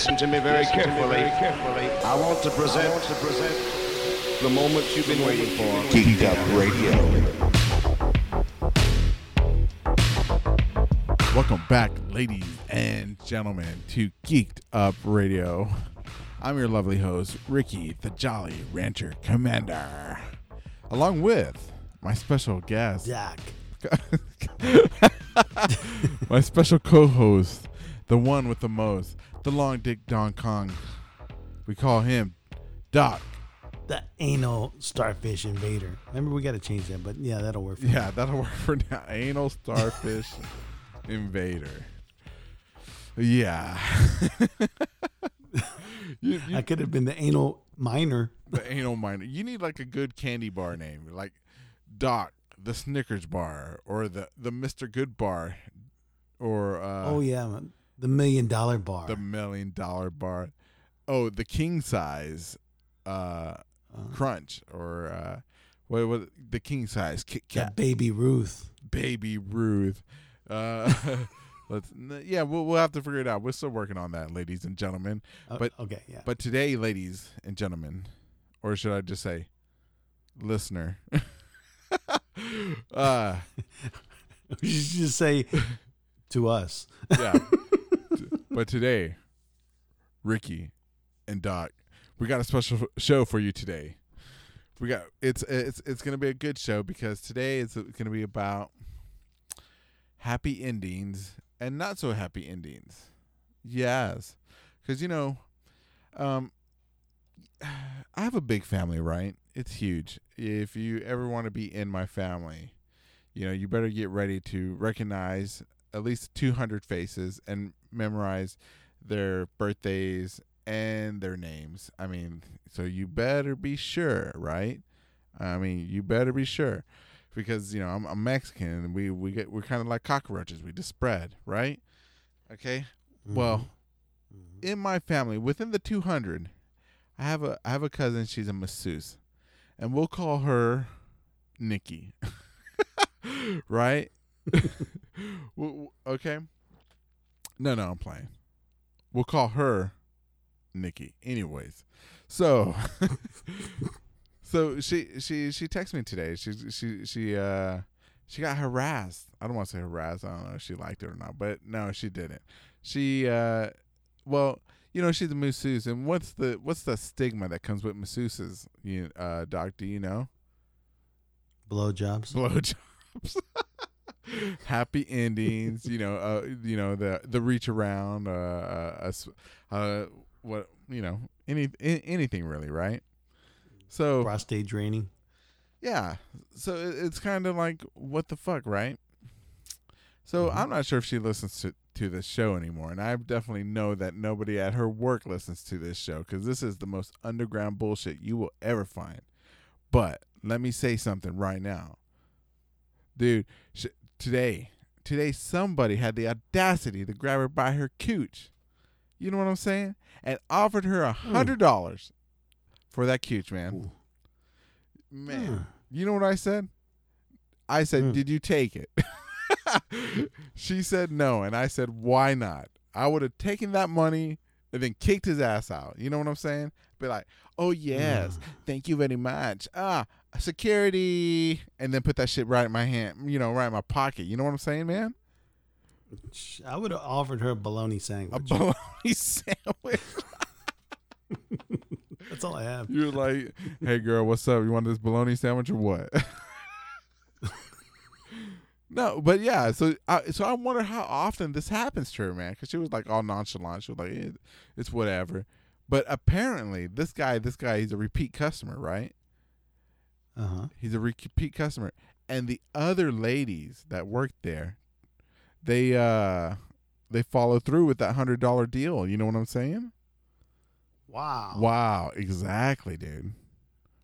listen to me very carefully. I want to present the moment you've been waiting for. Geeked Up Radio. Welcome back, ladies and gentlemen, to Geeked Up Radio. I'm your lovely host, Ricky, the Jolly Rancher Commander, along with my special guest, Jack. my special co-host, the one with the most, the long dick Don Kong. We call him Doc. The anal starfish invader. Remember, we got to change that, but yeah, that'll work. Me. Yeah, that'll work for now. Anal starfish invader. Yeah. you, you, I could have been the anal miner. the anal miner. You need like a good candy bar name, like Doc, the Snickers bar, or the the Mister Good bar, or uh, oh yeah, man. The million dollar bar. the million dollar bar. Oh, the king size uh, Uh, crunch, or uh, what what the king size Kit Kat, baby Ruth. baby Ruth. Uh, let's yeah, we'll we'll have to figure it out. We're still working on that, ladies and gentlemen. But- okay, yeah. But today, ladies and gentlemen, or should I just say, listener? uh, you should just say to us. yeah. But today, Ricky and Doc, we got a special show for you today. We got it's it's it's gonna be a good show because today it's gonna be about happy endings and not so happy endings. Yes, because you know, um, I have a big family, right? It's huge. If you ever want to be in my family, you know, you better get ready to recognize at least 200 faces and memorize their birthdays and their names. I mean, so you better be sure, right? I mean, you better be sure because you know I'm, I'm Mexican and we we get we're kind of like cockroaches. We just spread, right? Okay. Well, Mhm. in my family, within the 200, I have a I have a cousin. She's a masseuse, and we'll call her Nikki. right? Okay. No, no, I'm playing. We'll call her Nikki. Anyways, so so she she she texted me today. She she she uh she got harassed. I don't want to say harassed. I don't know if she liked it or not, but no, she didn't. She uh well, you know, she's a masseuse, and what's the what's the stigma that comes with masseuses? You uh, doc, do you know? blowjobs. Blowjobs. Happy endings, you know, uh, you know the the reach around, uh, uh, uh, what you know, any anything really, right? So prostate draining. yeah, so it, it's kind of like what the fuck, right? So I'm not sure if she listens to to this show anymore, and I definitely know that nobody at her work listens to this show because this is the most underground bullshit you will ever find. But let me say something right now, dude. Today, today somebody had the audacity to grab her by her cooch. You know what I'm saying? And offered her a hundred dollars for that cooch, man. Ooh. Man, Hmm. you know what I said? I said, Hmm. "Did you take it?" she said no, and I said, "Why not?" I would have taken that money and then kicked his ass out. You know what I'm saying? Be like, "Oh yes, thank you very much." Ah, security, and then put that shit right in my hand. You know, right in my pocket. You know what I'm saying, man? I would have offered her a bologna sandwich. A bologna sandwich. That's all I have. You're like, "Hey girl, what's up? You want this bologna sandwich or what?" no, but yeah. So, I, so I wonder how often this happens to her, man. Because she was like all nonchalant. She was like, eh, "It's whatever." But apparently, this guy, this guy, he's a repeat customer, right? Uh huh. He's a repeat customer, and the other ladies that worked there, they uh, they follow through with that hundred dollar deal. You know what I'm saying? Wow. Wow, exactly, dude.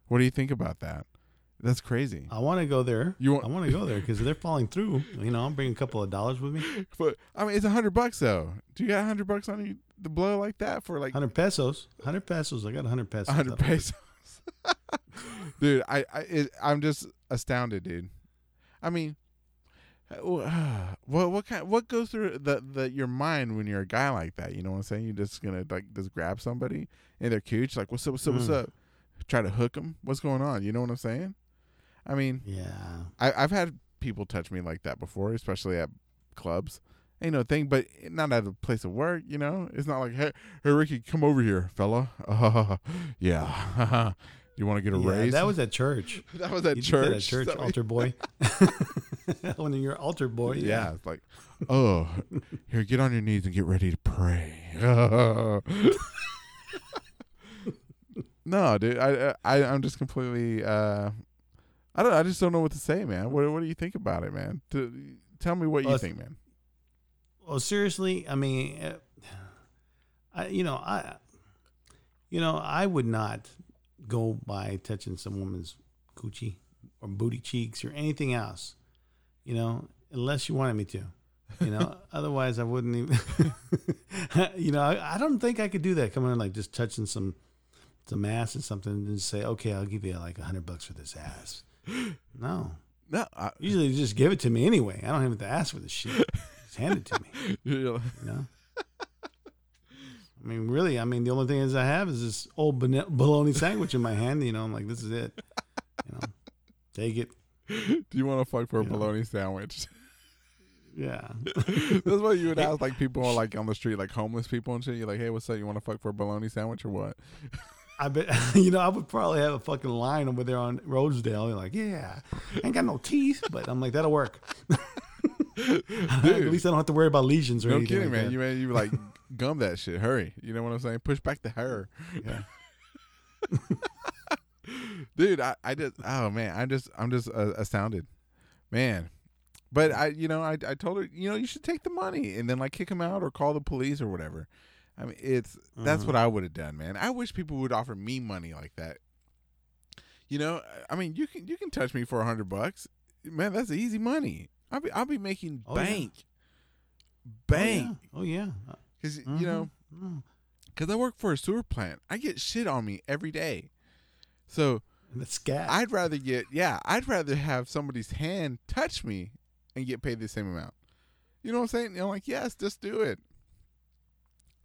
What do you think about that? That's crazy. I want to go there. You want- I want to go there because they're falling through. You know, I'm bringing a couple of dollars with me. But I mean, it's a hundred bucks though. Do you got a hundred bucks on you to blow like that for like Hundred pesos. Hundred pesos. I got a hundred pesos. hundred pesos? dude, I I it, I'm just astounded, dude. I mean, what what kind what goes through the, the your mind when you're a guy like that? You know what I'm saying? You're just gonna like just grab somebody in their cooch, like what's up, what's up, what's Mm. up? Try to hook them. What's going on? You know what I'm saying? I mean, Yeah. I, I've had people touch me like that before, especially at clubs. Ain't no thing, but not at a place of work. You know, it's not like hey, hey Ricky, come over here, fella. Uh, yeah, you want to get a Yeah, raise? that was at church. that was at You church. at church, altar boy. when you're altar boy, yeah. yeah. it's like, oh, here, get on your knees and get ready to pray. no, dude, I, I, I'm just completely, uh, I don't, I just don't know what to say, man. What, what do you think about it, man? To, tell me what you think, man. Well, seriously, I mean, uh, I you know I, you know I would not go by touching some woman's coochie or booty cheeks or anything else, you know, unless you wanted me to, you know. Otherwise, I wouldn't even. you know, I, I don't think I could do that. Coming in like just touching some some ass or something and say, okay, I'll give you like a hundred bucks for this ass. No, No, I, usually just give it to me anyway. I don't have to ask for this shit. Just hand it to me. you're like- You know? I mean, really, I mean, the only thing is I have is this old bologna sandwich in my hand. You know, I'm like, this is it. You know, take it. do you want to fuck for a Yeah. bologna sandwich? Yeah. That's what you would ask like people on, like on the street, like homeless people and shit. You're like, hey, what's up? You want to fuck for a bologna sandwich or what? I bet, you know, I would probably have a fucking line over there on Rosedale. You're like, yeah, ain't got no teeth, but I'm like, that'll work. At least I don't have to worry about lesions or No anything. kidding, like man. You man, you like gum that shit. Hurry. You know what I'm saying? Push back the hair. yeah. dude I, I just oh man i'm just i'm just uh, astounded man but i you know I, I told her you know you should take the money and then like kick him out or call the police or whatever i mean it's that's Mhm. what i would have done man i wish people would offer me money like that you know i mean you can you can touch me for a hundred bucks man that's easy money i'll be i'll be making Oh, yeah. bank bank Oh, yeah. Because yeah. you mm-hmm. know mm. because i work for a sewer plant i get shit on me every day so And the scat. I'd rather get yeah, I'd rather have somebody's hand touch me and get paid the same amount. You know what I'm saying? I'm like yes, just do it.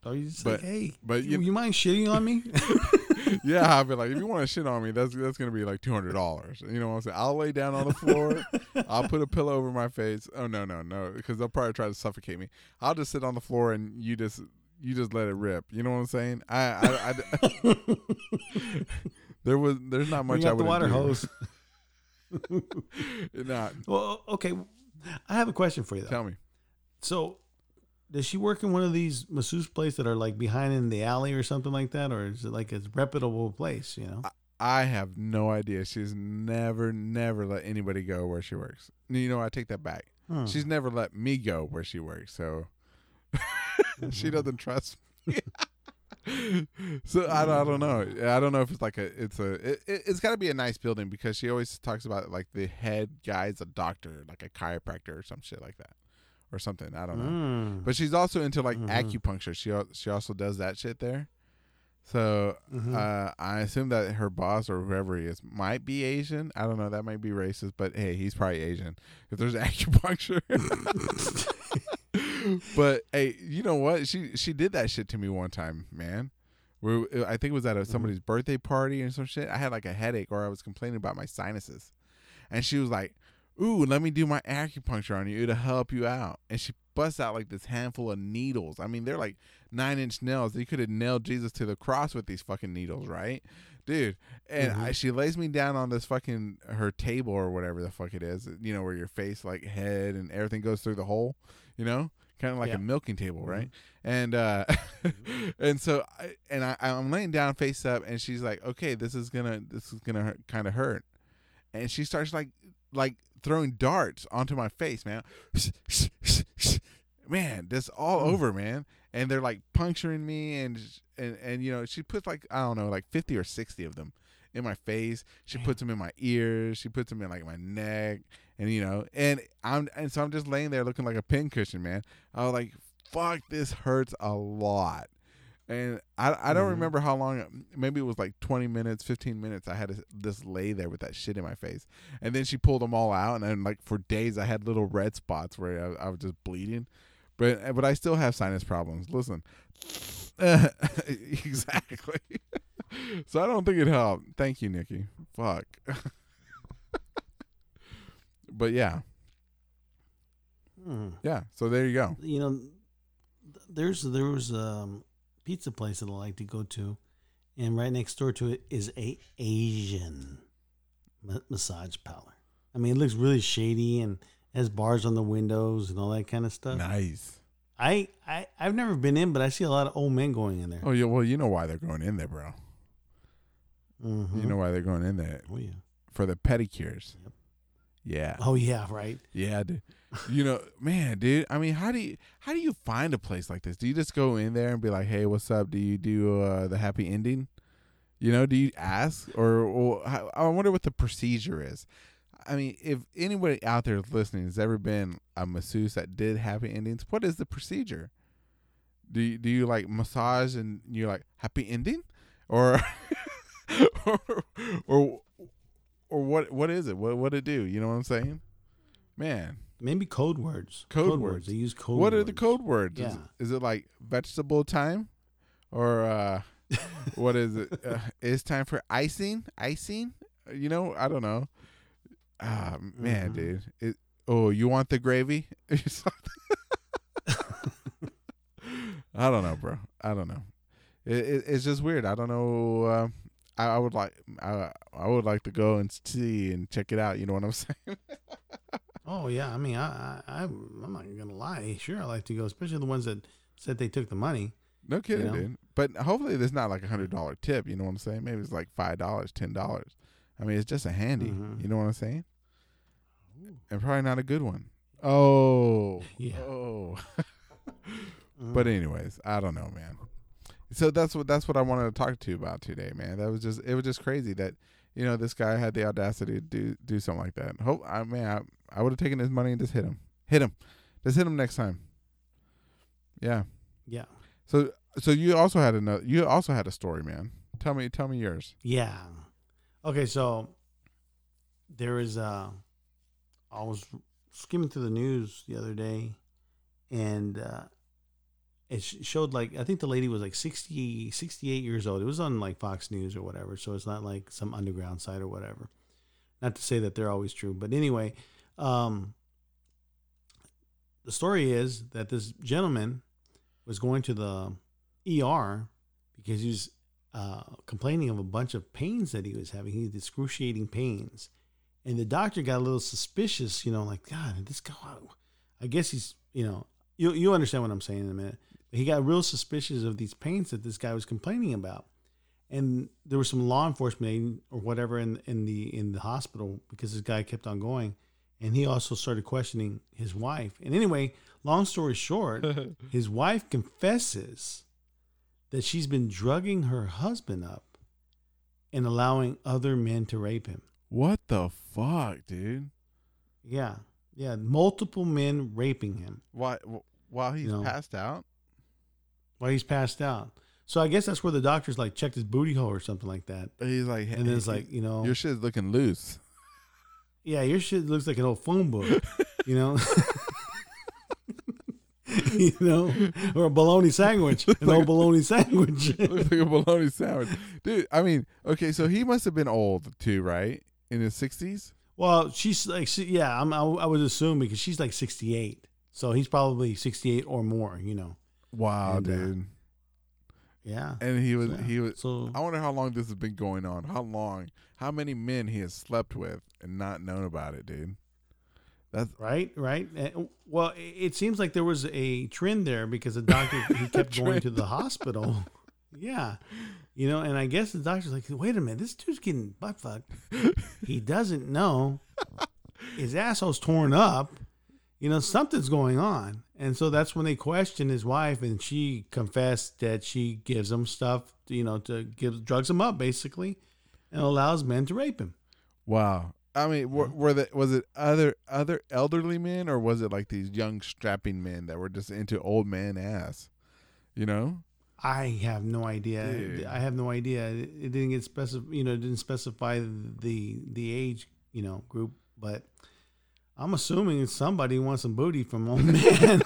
oh, you just but- like, hey, but you, you- you mind shitting on me? yeah, I'll be like, if you want to shit on me, that's that's gonna be like two hundred dollars. You know what I'm saying? I'll lay down on the floor. I'll put a pillow over my face. Oh no, no, no, because they'll probably try to suffocate me. I'll just sit on the floor and you just you just let it rip. You know what I'm saying? I, I, I there was there's not much I out the would water hose. Not Well, okay. I have a question for you though. tell me. So, does she work in one of these masseuse places that are like behind in the alley or something like that, or is it like a reputable place? You know. I have no idea. She's never, never let anybody go where she works. You know, I take that back. Hmm. She's never let me go where she works, so she doesn't trust me. so I don't, I don't know. I don't know if it's like a, it's a, it, it's got to be a nice building because she always talks about like the head guy's a doctor, like a chiropractor or some shit like that, or something. I don't know. Mm. But she's also into like Mhm. acupuncture. She she also does that shit there. So Mhm. uh, I assume that her boss or whoever he is might be Asian. I don't know. That might be racist, but hey, he's probably Asian. If there's acupuncture. but hey, you know what? She she did that shit to me one time, man. We, I think it was at a, somebody's birthday party or some shit. I had like a headache or I was complaining about my sinuses, and she was like, "Ooh, let me do my acupuncture on you. It'll help you out." And she busts out like this handful of needles. I mean, they're like nine inch nails. You could have nailed Jesus to the cross with these fucking needles, right, dude? And mm-hmm. I, she lays me down on this fucking her table or whatever the fuck it is. You know, where your face, like head and everything goes through the hole. You know, kind of like Yeah. a milking table, right? Mm-hmm. And uh, mm-hmm. and so I, and I, I'm laying down face up, and she's like, "Okay, this is gonna this is gonna kind of hurt," and she starts like like throwing darts onto my face, man. Man, this all mm. over, man. And they're like puncturing me, and and and you know, she puts like I don't know, like fifty or sixty of them in my face. She puts them in my ears. She puts them in like my neck, and you know, and I'm and so I'm just laying there looking like a pincushion, man. I was like, "Fuck, this hurts a lot." And I I don't Mhm. remember how long. Maybe it was like twenty minutes, fifteen minutes. I had to just lay there with that shit in my face, and then she pulled them all out, and then like for days I had little red spots where I, I was just bleeding, but but I still have sinus problems. Listen, exactly. so I don't think it helped. Thank you, Nikki. Fuck. but yeah, Hmm. yeah. So there you go. you know, th- there's there was a pizza place that I like to go to, and right next door to it is a Asian ma- massage parlor. I mean, it looks really shady and has bars on the windows and all that kind of stuff. Nice. I, I I've never been in, but I see a lot of old men going in there. Oh yeah. Well, you know why they're going in there, bro. Mhm. You know why they're going in there Oh yeah. for the pedicures. Yep. Yeah. Oh yeah. Right. Yeah, dude. You know, man, dude. I mean, how do you how do you find a place like this? Do you just go in there and be like, "Hey, what's up? Do you do uh, the happy ending?" You know, do you ask or, or how, I wonder what the procedure is. I mean, if anybody out there listening has ever been a masseuse that did happy endings, what is the procedure? Do you, do you like massage and you're like happy ending, or or or, or what what is it? What what it do? You know what I'm saying? Man, Maybe code words. Code words. They use code. what are the code words? Is, Yeah. is it like vegetable time, or uh, what is it? Uh, it's time for icing. Icing. You know, I don't know. Ah, man, Mhm. dude. It, oh, you want the gravy? I don't know, bro. I don't know. It, it, it's just weird. I don't know. Uh, I, I would like. I, I would like to go and see and check it out. You know what I'm saying? Oh yeah, I mean, I, I, I'm not gonna lie. Sure, I like to go, especially the ones that said they took the money. No kidding, know? dude. But hopefully, there's not like a hundred dollar tip. You know what I'm saying? Maybe it's like five dollars, ten dollars. I mean, it's just a handy. Mhm. You know what I'm saying? And probably not a good one. Oh, Yeah. Oh. Mm. but anyways, I don't know, man. So that's what that's what I wanted to talk to you about today, man. That was just it was just crazy that you know this guy had the audacity to do do something like that. Hope I mean I, I would have taken his money and just hit him, hit him, just hit him next time. Yeah. yeah, So so you also had another you also had a story, man. Tell me tell me yours. yeah. Okay, so there is. Uh, I was skimming through the news the other day, and uh, it showed like I think the lady was like 60, 68 years old. It was on like Fox News or whatever, so it's not like some underground site or whatever. Not to say that they're always true, but anyway, um, the story is that this gentleman was going to the ER because he was uh, complaining of a bunch of pains that he was having. He had excruciating pains, and the doctor got a little suspicious. You know, like God, this guy. I guess he's. You know, you you understand what I'm saying in a minute. He got real suspicious of these pains that this guy was complaining about, and there was some law enforcement or whatever in in the in the hospital because this guy kept on going, and he also started questioning his wife. And anyway, long story short, his wife confesses that she's been drugging her husband up and allowing other men to rape him. What the fuck, dude? Yeah. Yeah. Multiple men raping him Why while he's No. passed out? While he's passed out. So I guess that's where the doctors like checked his booty hole or something like that. He's like And then it's like, you know, your shit's looking loose. yeah, your shit looks like an old phone book, you know? you know, or a bologna sandwich, an old bologna sandwich. looks like a bologna sandwich. Dude, I mean, okay, so he must have been old too, right? In his 60s? Well, she's like, she- yeah, I'm, I, I would assume because she's like 68. So he's probably 68 or more, you know. Wow, And, uh, dude. Yeah. And he was Yeah. he was So, I wonder how long this has been going on. How long? How many men he has slept with and not known about it, dude? That's right, right. Uh, Well, it- it seems like there was a trend there because the doctor, he kept going to the hospital. Yeah. You know, and I guess the doctor's like, wait a minute, this dude's getting butt fucked. He doesn't know. His asshole's torn up. You know, something's going on. And so that's when they question his wife, and she confessed that she gives him stuff, you know, to give drugs him up basically, and allows men to rape him. wow. I mean, were, were the, was it other other elderly men or was it like these young strapping men that were just into old man ass? You know? I have no idea. Dude. I have no idea. It, didn't get specific. You know, it didn't specify the the age. You know, group. But I'm assuming somebody wants some booty from old man,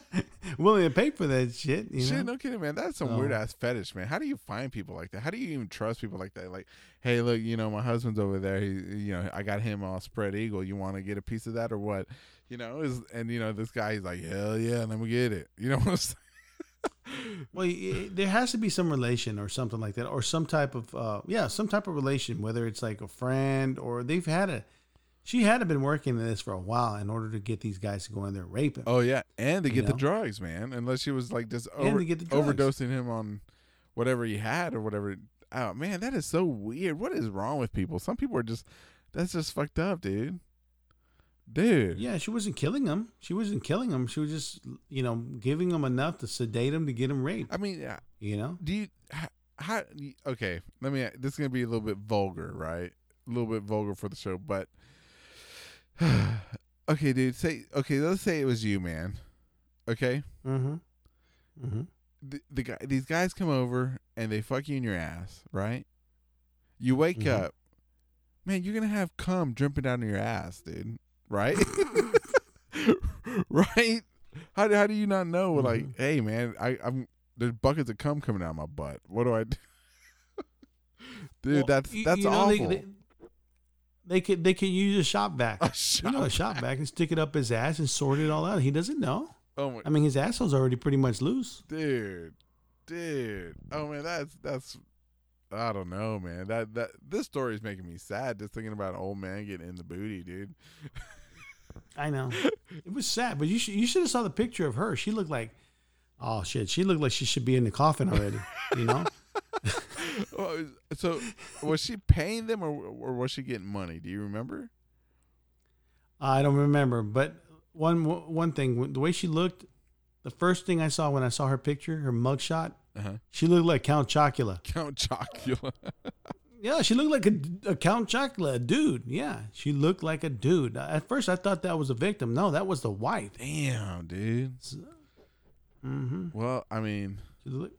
willing to pay for that shit. You Shit, know. no kidding, man. That's some So- weird ass fetish, man. How do you find people like that? How do you even trust people like that? Like, hey, look, you know, my husband's over there. He, you know, I got him all spread eagle. You want to get a piece of that or what? You know, is and you know, this guy, he's like, hell yeah, let me get it. You know what I'm saying? Well, there has to be some relation or something like that, or some type of uh, yeah, some type of relation. Whether it's like a friend or they've had a. She had to been working in this for a while in order to get these guys to go in there and rape him. Oh yeah, and to get the drugs, man. Unless she was like just over, to overdosing him on whatever he had or whatever. Oh man, that is so weird. What is wrong with people? Some people are just that's just fucked up, dude. Dude. Yeah, she wasn't killing him. She wasn't killing him. She was just, you know, giving him enough to sedate him to get him raped. I mean, uh, You know? do you how, okay let me this is gonna be a little bit vulgar right a little bit vulgar for the show but okay dude say okay let's say it was you man okay Mm-hmm. Mm-hmm. the, the guy these guys come over and they fuck you in your ass right you wake Mhm. up man you're gonna have cum dripping down your ass dude right right how, do- how do you not know like Mhm. hey man i i'm there's buckets of cum coming out of my butt what do i do dude Well, that's you- that's you know, awful They, they, they could they could use a shop vac. a you know, a shop vac and stick it up his ass and sort it all out. He doesn't know. oh my I mean, his asshole's already pretty much loose. dude dude oh man that's that's i don't know man that that this story is making me sad just thinking about an old man getting in the booty dude I know. It was sad, but you should you should have saw the picture of her. She looked like, oh shit, she looked like she should be in the coffin already. You know? So was she paying them or or was she getting money do you remember I don't remember, but one one thing, the way she looked, the first thing I saw when I saw her picture, her mugshot, uh-huh she looked like Count Chocula. count chocula Yeah, she looked like a, a Count Chocula, a dude. Yeah, she looked like a dude. At first, I thought that was a victim. No, that was the wife. damn dude Mm-hmm. well i mean She looked,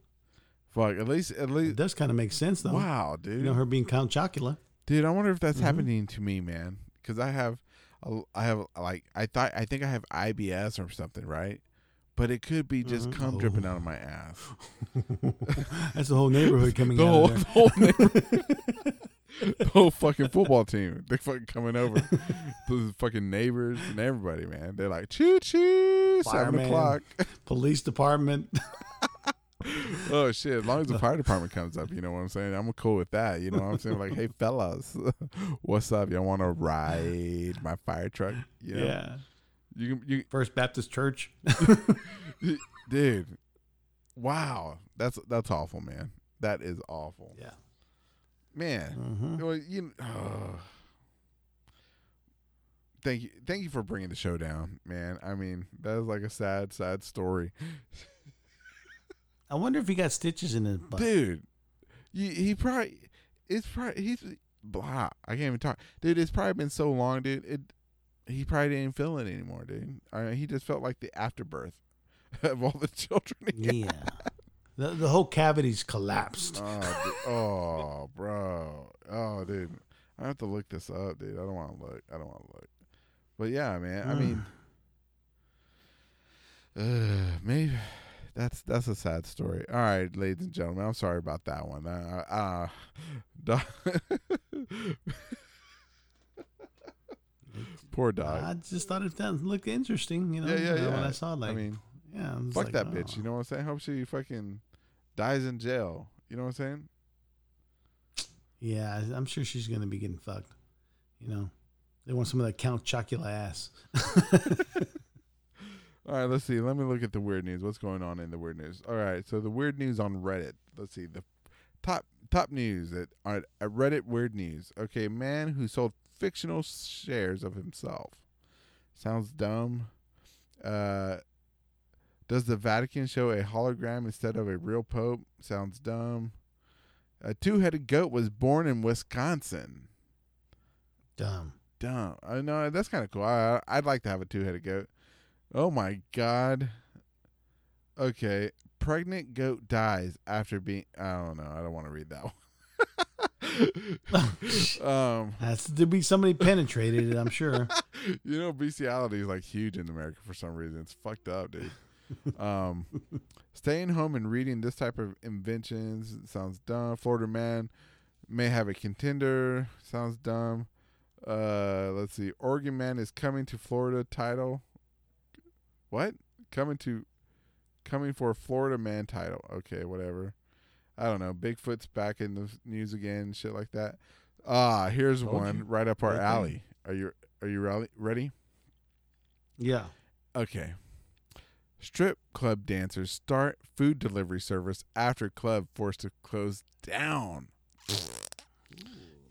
fuck at least at least it does kind of make sense though. wow dude You know, her being Count Chocula. Dude, I wonder if that's Mhm. happening to me, man. Because I have, a, I have like I thought I think I have IBS or something, right? But it could be just Mhm. cum Oh. dripping out of my ass. That's the whole neighborhood coming The out whole, of the whole, neighbor- the whole fucking football team, They're fucking coming over. the fucking neighbors and everybody, man. They're like, choo choo, seven Fireman. o'clock. Police department. Oh shit! As long as the fire department comes up, you know what I'm saying. I'm cool with that. You know what I'm saying? Like, hey fellas, what's up? Y'all want to ride my fire truck? You know? Yeah. You can you First Baptist Church. dude wow that's that's awful man that is awful Yeah. man hmm well, you oh. thank you thank you for bringing the show down man i mean that is like a sad sad story I wonder if he got stitches in his butt. dude you, he probably it's probably he's blah i can't even talk dude it's probably been so long dude it he probably didn't feel it anymore dude I mean, he just felt like the afterbirth of all the children Yeah. The, the whole cavity's collapsed. Oh, oh, bro. Oh, dude. I have to look this up, dude. I don't want to look. I don't want to look. But yeah, man. I mean, uh, maybe that's that's a sad story. All right, ladies and gentlemen. I'm sorry about that one. Uh, uh, dog- Poor dog. I just thought it looked interesting, you know. yeah, yeah, yeah. When I saw like, I mean, yeah, I fuck like, that oh. bitch. You know what I'm saying? Hope she fucking dies in jail. You know what I'm saying? Yeah, I'm sure she's gonna be getting fucked. You know, they want some of that Count Chocula ass. All right, let's see. Let me look at the weird news. What's going on in the weird news? All right, so the weird news on Reddit. Let's see the top top news at at Reddit weird news. Okay, man who sold fictional shares of himself. Sounds dumb. Uh, does the Vatican show a hologram instead of a real pope? Sounds dumb. A two-headed goat was born in Wisconsin. Dumb. Dumb. I know that's kind of cool. I, I'd like to have a two-headed goat. Oh my god. Okay. pregnant goat dies after being. I don't know. I don't want to read that one. um, Has to be somebody penetrated it, I'm sure. you know, bestiality is like huge in America for some reason. It's fucked up, dude. um, staying home and reading this type of inventions sounds dumb. Florida man may have a contender. Sounds dumb. Uh, let's see. Oregon man is coming to Florida title. What? Coming to, coming for Florida man title. Okay, whatever. I don't know. Bigfoot's back in the news again. Shit like that. Ah, here's Told one you. right up our alley. Are you are you rally- ready? Yeah. Okay. Strip club dancers start food delivery service after club forced to close down.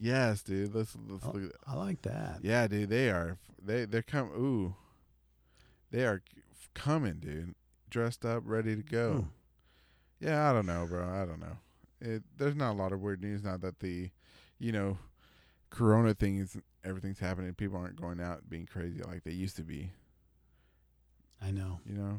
Yes, dude. Let's let's Oh. look at that. I like that. Yeah, dude. They are they they're come. Ooh, they are coming, dude. Dressed up, ready to go. Hmm. Yeah, I don't know, bro. I don't know. It there's not a lot of weird news now that the, you know, Corona thing is everything's happening. People aren't going out being crazy like they used to be. I know. You know.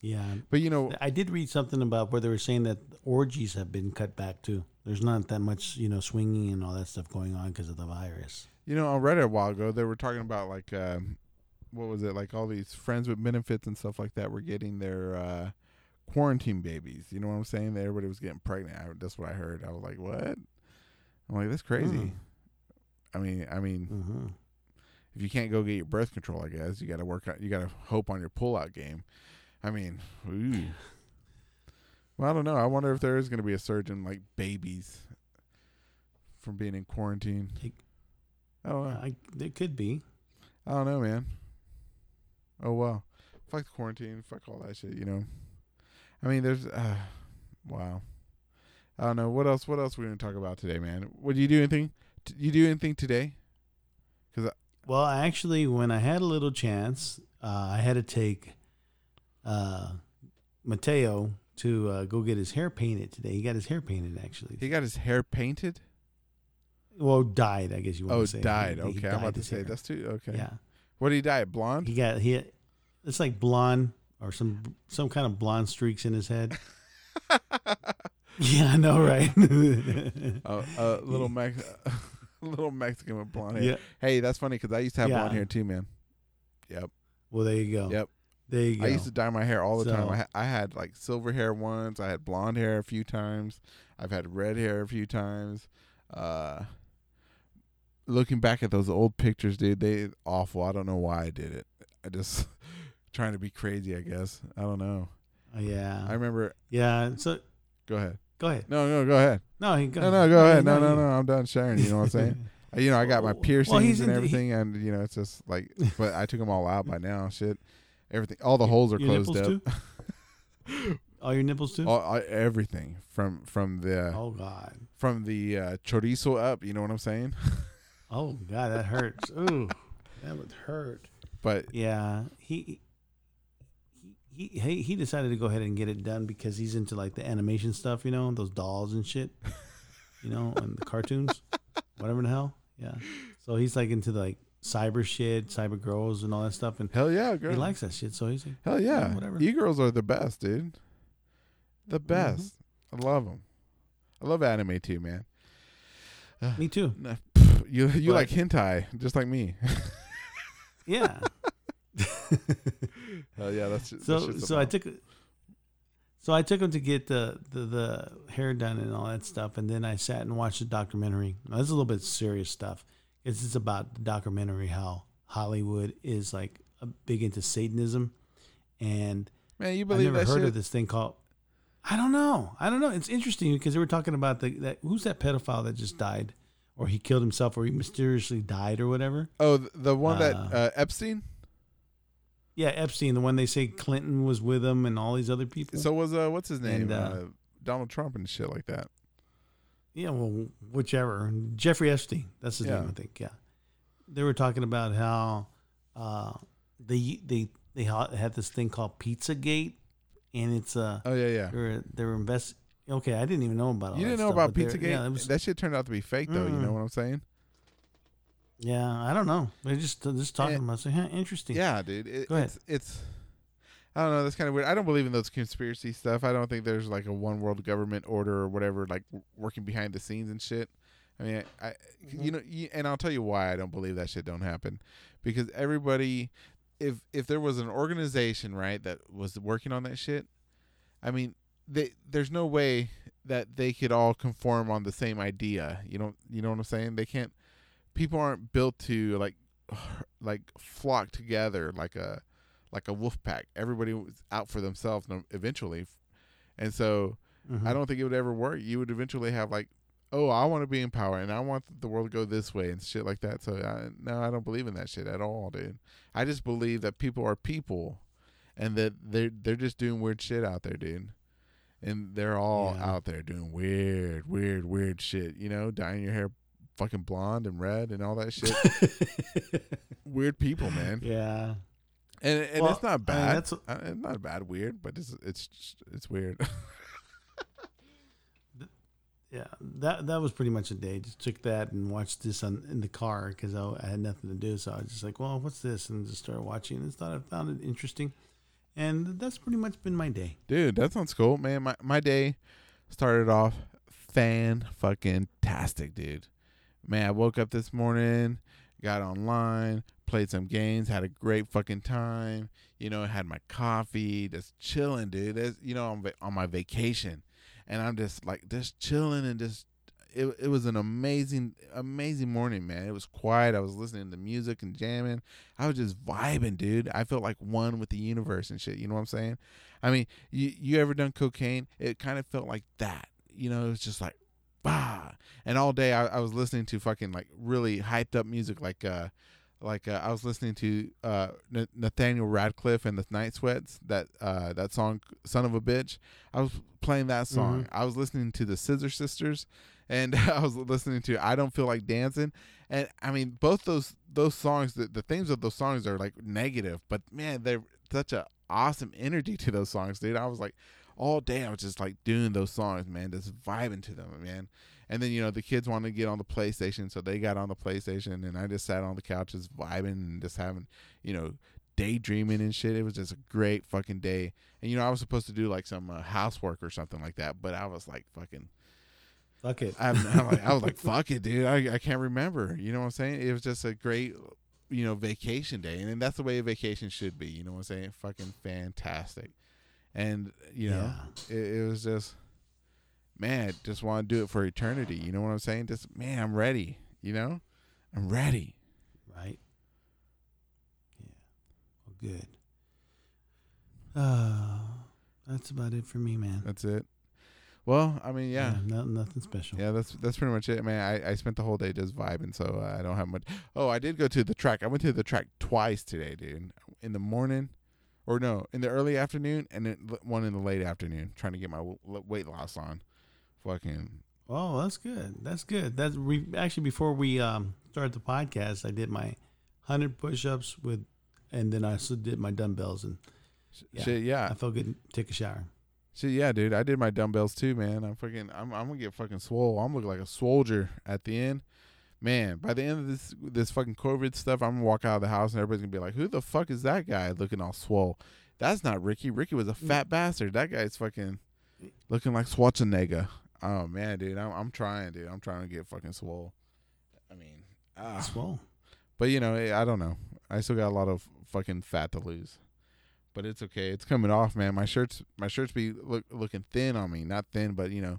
Yeah. But you know, I did read something about where they were saying that orgies have been cut back too. There's not that much, you know, swinging and all that stuff going on because of the virus. You know, I read it a while ago, they were talking about like, um, what was it? Like all these friends with benefits and stuff like that were getting their uh, quarantine babies. You know what I'm saying? That Everybody was getting pregnant. I, that's what I heard. I was like, what? I'm like, that's crazy. Hmm. I mean, I mean, hmm if you can't go get your birth control, I guess you got to work out. You got to hope on your pullout game. I mean, ooh. Well, I don't know. I wonder if there is going to be a surge in like babies from being in quarantine. It- I don't know. I, there could be. I don't know, man. Oh well, fuck the quarantine, fuck all that shit. You know, I mean, there's, uh, wow. I don't know what else. What else we gonna talk about today, man? Would you do anything? T- you do anything today? Cuz well, actually, when I had a little chance, uh, I had to take uh, Mateo to uh, go get his hair painted today. He got his hair painted, actually. He got his hair painted. well, dyed, I guess you want Oh, to say. dyed. He- he Okay, I'm about to say hair. that's too. Okay. Yeah, What did he dye? it? Blonde. he got he. It's like blonde or some some kind of blonde streaks in his head. yeah, I know, right? a, a little Mex, a little Mexican with blonde hair. yeah. Hey, that's funny because I used to have blonde hair too, man. Yep. Well, there you go. Yep. There you go. I used to dye my hair all the time. I, ha- I had like silver hair once. I had blonde hair a few times. I've had red hair a few times. Uh, looking back at those old pictures, dude, they awful. I don't know why I did it. I just trying to be crazy. I guess I don't know. Oh, yeah. I remember. yeah. So Go ahead. go ahead. No, no, go ahead. No, he go. No, no, go ahead. No, you- no, no. I'm done sharing. You know what I'm saying? Uh, You know, I got my piercings he's and into- he- everything, and you know, it's just like, but I took them all out by now. Shit, everything, all the holes are Your closed up. All your nipples too? all, all- everything from from the oh God. from the uh, chorizo up. You know what I'm saying? Oh God, that hurts. Ooh, that would hurt. But Yeah, he he he he decided to go ahead and get it done because he's into like the animation stuff, you know, those dolls and shit, you know, and the cartoons, whatever the hell. Yeah. So he's like into like cyber shit, cyber girls, and all that stuff, and hell yeah, girl. he likes that shit. So he's like, hell yeah. whatever. E girls are the best, dude. The mm-hmm. best. I love them. I love anime too, man. me too. You you But- like hentai just like me. Yeah. Hell oh, yeah, that's that so so I took so I took him to get the, the the hair done and all that stuff, and then I sat and watched the documentary. Now, this is a little bit serious stuff. It's just about the documentary how Hollywood is like a big into Satanism, and man. You believe never that heard shit? of this thing called. I don't know. I don't know. It's interesting because they were talking about the that who's that pedophile that just died, or he killed himself, or he mysteriously died, or whatever. Oh, the one that Uh, uh, Epstein. Yeah, Epstein, the one they say Clinton was with him, and all these other people. So was uh, what's his name? And, uh, uh, Donald Trump and shit like that. Yeah, well, whichever. Jeffrey Epstein. That's his Yeah. name, I think. Yeah. They were talking about how uh, they they they had this thing called Pizzagate, and it's uh Oh yeah, yeah. they were they were invest. Okay, I didn't even know about. All You didn't know stuff, about Pizzagate? Yeah, was, that shit turned out to be fake, though. You know Mm. what I'm saying? yeah, I don't know. They're just just talking Yeah. about. Saying, huh, interesting. Yeah, dude. It, Go ahead. It's, it's. I don't know. That's kind of weird. I don't believe in those conspiracy stuff. I don't think there's like a one world government order or whatever, like working behind the scenes and shit. I mean, I, I you know, you, and I'll tell you why I don't believe that shit don't happen, because everybody, if if there was an organization right that was working on that shit, I mean, they there's no way that they could all conform on the same idea. You know, you know what I'm saying? They can't. People aren't built to like, like flock together like a like a wolf pack. Everybody was out for themselves eventually, and so Mhm. I don't think it would ever work. You would eventually have like, oh, I want to be in power and I want the world to go this way and shit like that. So I, no, I don't believe in that shit at all, dude. I just believe that people are people, and that they're they're just doing weird shit out there, dude. And they're all Yeah. out there doing weird, weird, weird shit. You know, dyeing your hair fucking blonde and red and all that shit. weird people, man. yeah. And and Well, it's I not mean, bad. that's- Uh, it's not bad weird, but it's it's it's weird. Yeah, that that was pretty much a day. Just took that and watched this on in the car because I, I had nothing to do. So I was just like, "Well, what's this?" And just started watching and thought I found it interesting. And that's pretty much been my day. Dude, that sounds cool, man. My my day started off fan fucking tastic, dude. Man, I woke up this morning, got online, played some games, had a great fucking time. You know, had my coffee, just chilling, dude. You know, va- on my vacation, and I'm just like just chilling and just. It, it was an amazing amazing morning man it was quiet i was listening to music and jamming i was just vibing dude i felt like one with the universe and shit you know what i'm saying I mean, you you ever done cocaine? It kind of felt like that. You know, it was just like, bah. And all day I, I was listening to fucking like really hyped up music, like uh, like uh, I was listening to uh N- Nathaniel Rateliff and the Night Sweats, that uh that song "Son of a Bitch." I was playing that song. I was listening to the Scissor Sisters, and I was listening to "I Don't Feel Like Dancing." And I mean, both those those songs, the, the themes of those songs are like negative, but man, they're such a awesome energy to those songs, dude. I was like, all day I was just like doing those songs, man, just vibing to them, man. And then you know the kids wanted to get on the PlayStation, so they got on the PlayStation, and I just sat on the couch just vibing and just having, you know, daydreaming and shit. It was just a great fucking day. And you know I was supposed to do like some uh, housework or something like that, but I was like fucking Fuck it. I'm, I'm like, I was like, fuck it, dude. I, I can't remember. You know what I'm saying? It was just a great, you know, vacation day. And that's the way a vacation should be. You know what I'm saying? Fucking fantastic. And, you know, it, it was just, man, just want to do it for eternity. You know what I'm saying? Just, man, I'm ready. You know? I'm ready. right? Yeah. Well, good. Uh, that's about it for me, man. That's it. Well, I mean, yeah. no, nothing special. Yeah, that's that's pretty much it, man. I, I spent the whole day just vibing, so uh, I don't have much. Oh, I did go to the track. I went to the track twice today, dude. In the morning, or no, in the early afternoon, and then one in the late afternoon, trying to get my w- weight loss on. Fucking Oh, that's good. That's good. That's we actually before we um started the podcast, I did my hundred push-ups with, and then I also did my dumbbells, and Yeah. shit, yeah, I felt good. Take a shower. Shit, yeah, dude. I did my dumbbells too, man. I'm fucking, I'm, I'm gonna get fucking swole. I'm looking like a soldier at the end. Man, by the end of this this fucking COVID stuff, I'm gonna walk out of the house and everybody's gonna be like, "Who the fuck is that guy looking all swole?" That's not Ricky. Ricky was a fat bastard. That guy's fucking looking like Schwarzenegger. Oh man, dude, I'm I'm trying, dude. I'm trying to get fucking swole. I mean, ah. Swole. but you know, I don't know. I still got a lot of fucking fat to lose, but it's okay. It's coming off, man. My shirts, my shirts be look, looking thin on me. Not thin, but you know,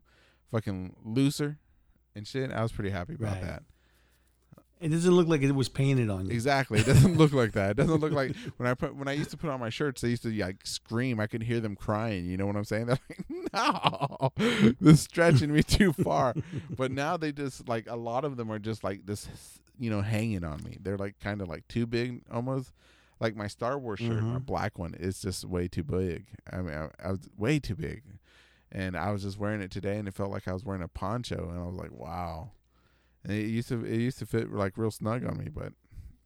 fucking looser and shit. I was pretty happy about Right. that. It doesn't look like it was painted on you. Exactly. It doesn't look like that. It doesn't look like when I put when I used to put on my shirts, they used to like scream. I could hear them crying. You know what I'm saying? They're like, no, this is stretching me too far. But now they just like a lot of them are just like this, you know, hanging on me. They're like kind of like too big almost. Like my Star Wars shirt, my Mhm. black one, is just way too big. I mean, I, I was way too big, and I was just wearing it today, and it felt like I was wearing a poncho, and I was like, wow. And it used to it used to fit like real snug on me, but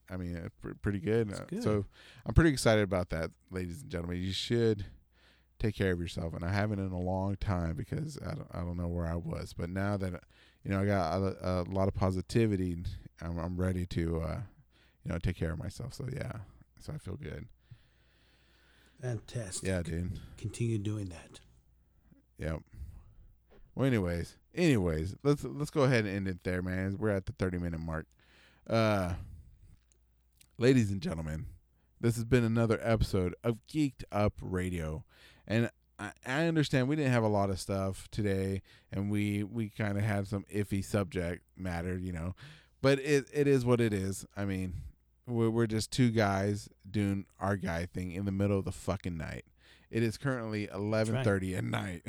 I mean, it's pr- pretty good. Uh, good. So I'm pretty excited about that, ladies and gentlemen. You should take care of yourself, and I haven't in a long time because I don't I don't know where I was, but now that you know I got a, a lot of positivity, I'm I'm ready to uh, you know take care of myself. So yeah, so I feel good. Fantastic. Yeah, dude. Continue doing that. Yep. Well, anyways, anyways, let's let's go ahead and end it there, man. We're at the thirty minute mark. Uh, ladies and gentlemen, this has been another episode of Geeked Up Radio, and I, I understand we didn't have a lot of stuff today, and we we kind of had some iffy subject matter, you know, but it it is what it is. I mean, we're, we're just two guys doing our guy thing in the middle of the fucking night. It is currently eleven thirty at night,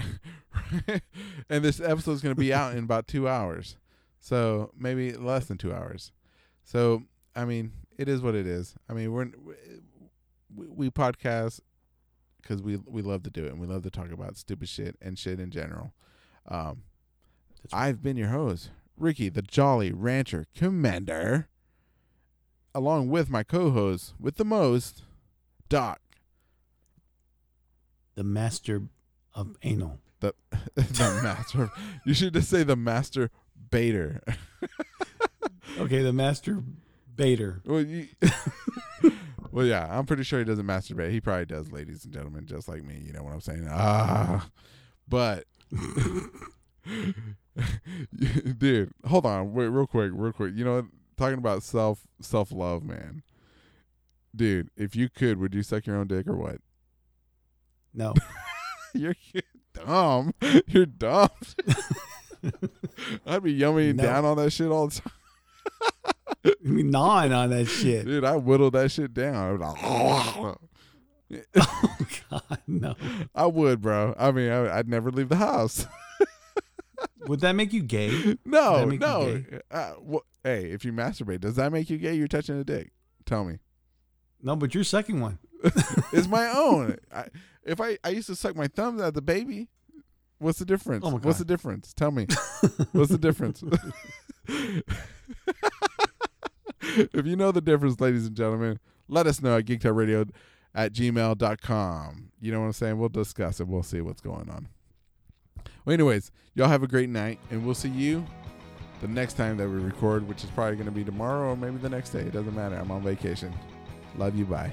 and this episode is going to be out in about two hours, so maybe less than two hours. So I mean, it is what it is. I mean, we're we, we podcast because we we love to do it and we love to talk about stupid shit and shit in general. Um, I've been your host, Ricky, the Jolly Rancher Commander, along with my co-host with the most, Doc, the master of anal. The the master. you should just say the master baiter. okay, the master baiter. Well, you, well, yeah, I'm pretty sure he doesn't masturbate. He probably does, ladies and gentlemen, just like me. You know what I'm saying? Ah, but. dude hold on wait real quick real quick you know talking about self self love man. Dude if you could would you suck your own dick or what? No. You're, you're dumb. You're dumb. I'd be yumming no. down on that shit all the time. You mean gnawing on that shit. Dude i whittled that shit down. Like oh god no. I would bro. I mean I, i'd never leave the house would that make you gay? No, no. Uh, well, hey, if you masturbate, does that make you gay? You're touching a dick. Tell me. No, but you're sucking one. it's my own. I, if I I used to suck my thumbs as a baby, what's the difference? Oh my God. what's the difference? Tell me. what's the difference? if you know the difference, ladies and gentlemen, let us know at geekupradio at gmail.com. You know what I'm saying? We'll discuss it. We'll see what's going on. Well, anyways, y'all have a great night, and we'll see you the next time that we record, which is probably going to be tomorrow or maybe the next day. It doesn't matter. I'm on vacation. Love you. Bye.